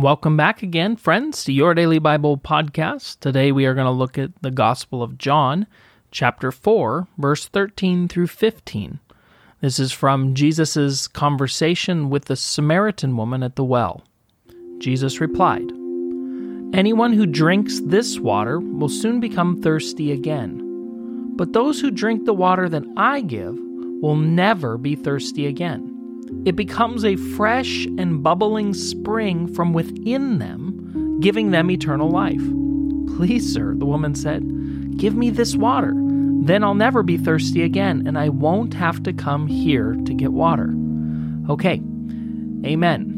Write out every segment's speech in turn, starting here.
Welcome back again, friends, to your daily Bible podcast. Today we are going to look at the Gospel of John, chapter 4, verse 13 through 15. This is from Jesus' conversation with the Samaritan woman at the well. Jesus replied, Anyone who drinks this water will soon become thirsty again. But those who drink the water that I give will never be thirsty again. It becomes a fresh and bubbling spring from within them, giving them eternal life. Please, sir, the woman said, give me this water. Then I'll never be thirsty again, and I won't have to come here to get water. Okay, amen.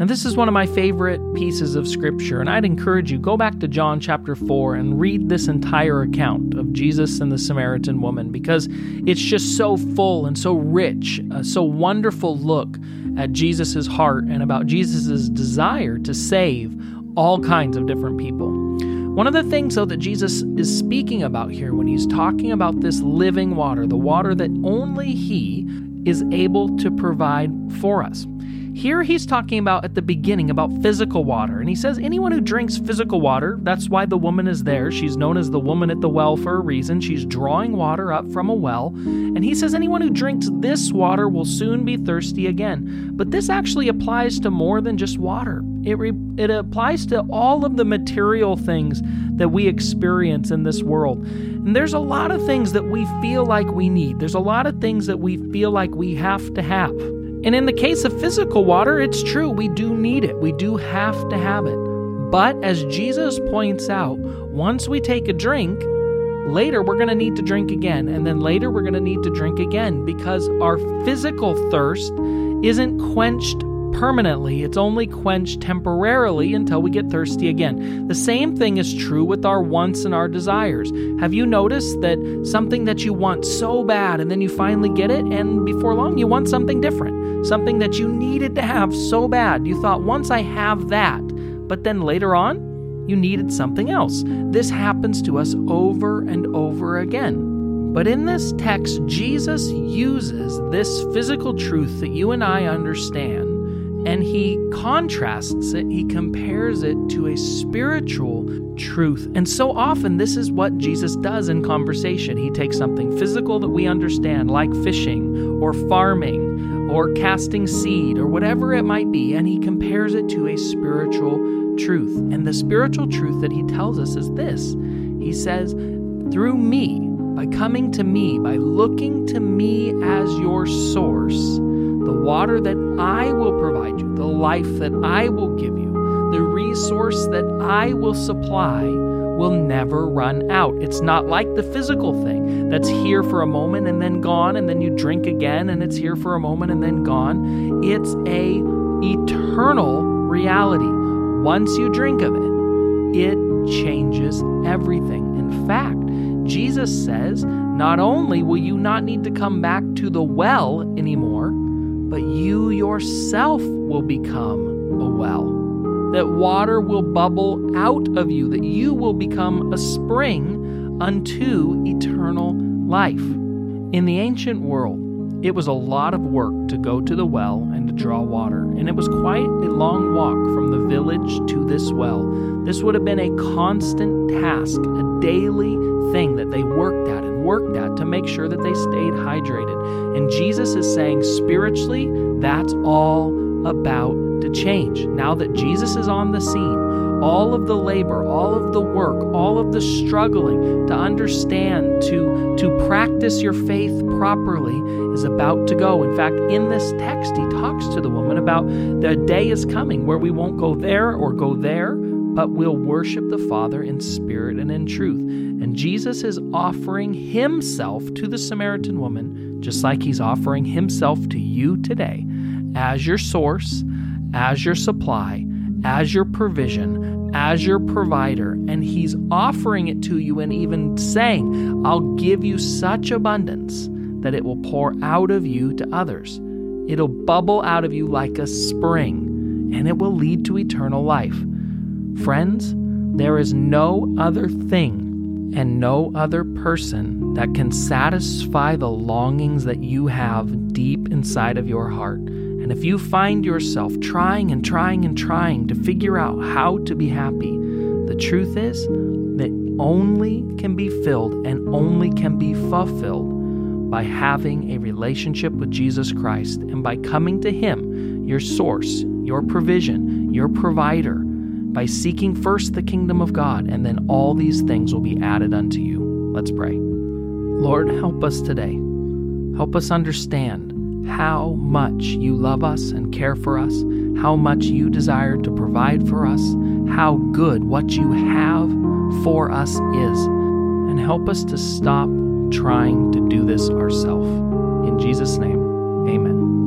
And this is one of my favorite pieces of scripture, and I'd encourage you go back to John chapter 4 and read this entire account of Jesus and the Samaritan woman because it's just so full and so rich, a so wonderful look at Jesus' heart and about Jesus' desire to save all kinds of different people. One of the things, though, that Jesus is speaking about here when he's talking about this living water, the water that only He is able to provide for us. Here he's talking about at the beginning about physical water. And he says anyone who drinks physical water, that's why the woman is there. She's known as the woman at the well for a reason. She's drawing water up from a well. And he says anyone who drinks this water will soon be thirsty again. But this actually applies to more than just water. It, re- it applies to all of the material things that we experience in this world. And there's a lot of things that we feel like we need. There's a lot of things that we feel like we have to have. And in the case of physical water, it's true, we do need it. We do have to have it. But as Jesus points out, once we take a drink, later we're going to need to drink again. And then later we're going to need to drink again because our physical thirst isn't quenched permanently, it's only quenched temporarily until we get thirsty again. The same thing is true with our wants and our desires. Have you noticed that something that you want so bad and then you finally get it, and before long you want something different? Something that you needed to have so bad. You thought, once I have that, but then later on, you needed something else. This happens to us over and over again. But in this text, Jesus uses this physical truth that you and I understand and he contrasts it, he compares it to a spiritual truth. And so often, this is what Jesus does in conversation. He takes something physical that we understand, like fishing or farming or casting seed or whatever it might be, and he compares it to a spiritual truth. And the spiritual truth that he tells us is this He says, through me, by coming to me, by looking to me as your source, the water that I will provide you, the life that I will give you, the resource that I will supply will never run out. It's not like the physical thing that's here for a moment and then gone and then you drink again and it's here for a moment and then gone. It's a eternal reality. Once you drink of it, it changes everything. In fact, Jesus says, not only will you not need to come back to the well anymore, but you yourself will become a well. That water will bubble out of you, that you will become a spring unto eternal life. In the ancient world, it was a lot of work to go to the well and to draw water, and it was quite a long walk from the village to this well. This would have been a constant task, a daily thing that they worked at worked at to make sure that they stayed hydrated. And Jesus is saying, spiritually, that's all about to change. Now that Jesus is on the scene, all of the labor, all of the work, all of the struggling to understand, to, to practice your faith properly is about to go. In fact, in this text, he talks to the woman about the day is coming where we won't go there or go there but will worship the Father in spirit and in truth. And Jesus is offering himself to the Samaritan woman, just like he's offering himself to you today, as your source, as your supply, as your provision, as your provider. And he's offering it to you and even saying, I'll give you such abundance that it will pour out of you to others. It'll bubble out of you like a spring, and it will lead to eternal life. Friends, there is no other thing and no other person that can satisfy the longings that you have deep inside of your heart. And if you find yourself trying and trying and trying to figure out how to be happy, the truth is that only can be filled and only can be fulfilled by having a relationship with Jesus Christ and by coming to Him, your source, your provision, your provider, by seeking first the kingdom of God, and then all these things will be added unto you. Let's pray. Lord, help us today. Help us understand how much you love us and care for us, how much you desire to provide for us, how good what you have for us is, and help us to stop trying to do this ourselves. In Jesus' name, amen.